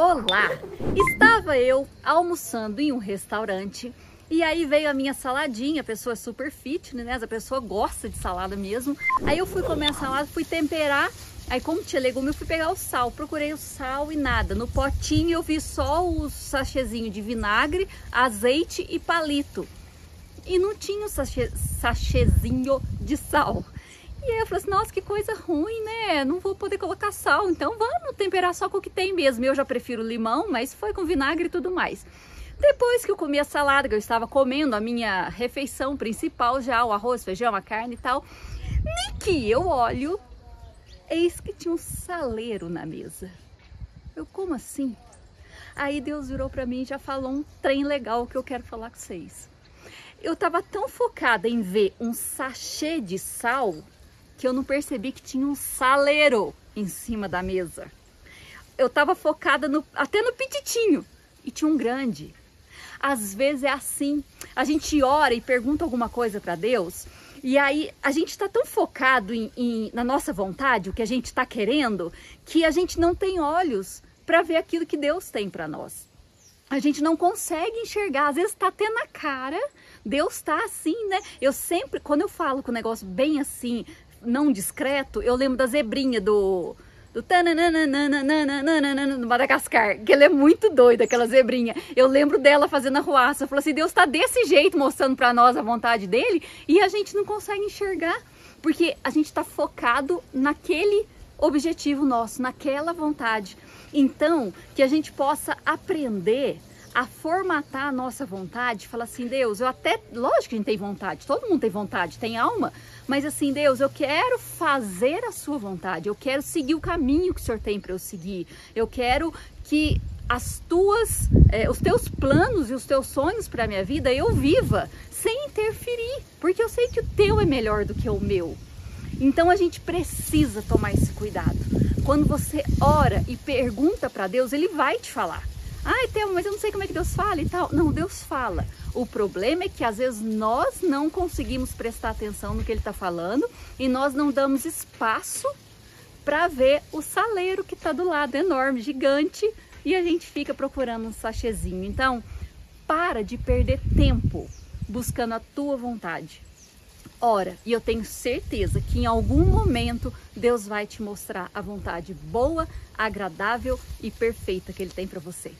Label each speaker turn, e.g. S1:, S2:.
S1: Olá! Estava eu almoçando em um restaurante e aí veio a minha saladinha, a pessoa é super fitness, né? A pessoa gosta de salada mesmo. Aí eu fui comer a salada, fui temperar. Aí como tinha legume, eu fui pegar o sal. Procurei o sal e nada. No potinho eu vi só o sachêzinho de vinagre, azeite e palito. E não tinha o sachê, sachêzinho de sal. E aí eu falei assim, nossa, que coisa ruim, né? Não vou poder colocar sal, então vamos temperar só com o que tem mesmo. Eu já prefiro limão, mas foi com vinagre e tudo mais. Depois que eu comi a salada, que eu estava comendo a minha refeição principal já, o arroz, feijão, a carne e tal, nem que eu olho, eis que tinha um saleiro na mesa. Eu, como assim? Aí Deus virou para mim e já falou um trem legal que eu quero falar com vocês. Eu estava tão focada em ver um sachê de sal que eu não percebi que tinha um saleiro em cima da mesa. Eu estava focada no, até no pititinho e tinha um grande. Às vezes é assim, a gente ora e pergunta alguma coisa para Deus e aí a gente está tão focado em, em, na nossa vontade, o que a gente está querendo, que a gente não tem olhos para ver aquilo que Deus tem para nós. A gente não consegue enxergar, às vezes está até na cara, Deus está assim, né? Eu sempre, quando eu falo com o negócio bem assim, não discreto, eu lembro da zebrinha do do do Madagascar, que ele é muito doido, aquela zebrinha. Eu lembro dela fazendo a ruaça, falou assim, Deus está desse jeito mostrando para nós a vontade dele e a gente não consegue enxergar, porque a gente está focado naquele objetivo nosso, naquela vontade. Então, que a gente possa aprender a formatar a nossa vontade, falar assim, Deus, eu até, lógico que a gente tem vontade, todo mundo tem vontade, tem alma, mas assim, Deus, eu quero fazer a sua vontade, eu quero seguir o caminho que o Senhor tem para eu seguir, eu quero que as tuas, eh, os teus planos e os teus sonhos para a minha vida eu viva sem interferir, porque eu sei que o teu é melhor do que o meu. Então a gente precisa tomar esse cuidado. Quando você ora e pergunta para Deus, ele vai te falar. Ai, Thelma, mas eu não sei como é que Deus fala e tal. Não, Deus fala. O problema é que às vezes nós não conseguimos prestar atenção no que ele está falando e nós não damos espaço para ver o saleiro que está do lado, enorme, gigante, e a gente fica procurando um sachêzinho. Então, para de perder tempo buscando a tua vontade. Ora, e eu tenho certeza que em algum momento Deus vai te mostrar a vontade boa, agradável e perfeita que Ele tem para você.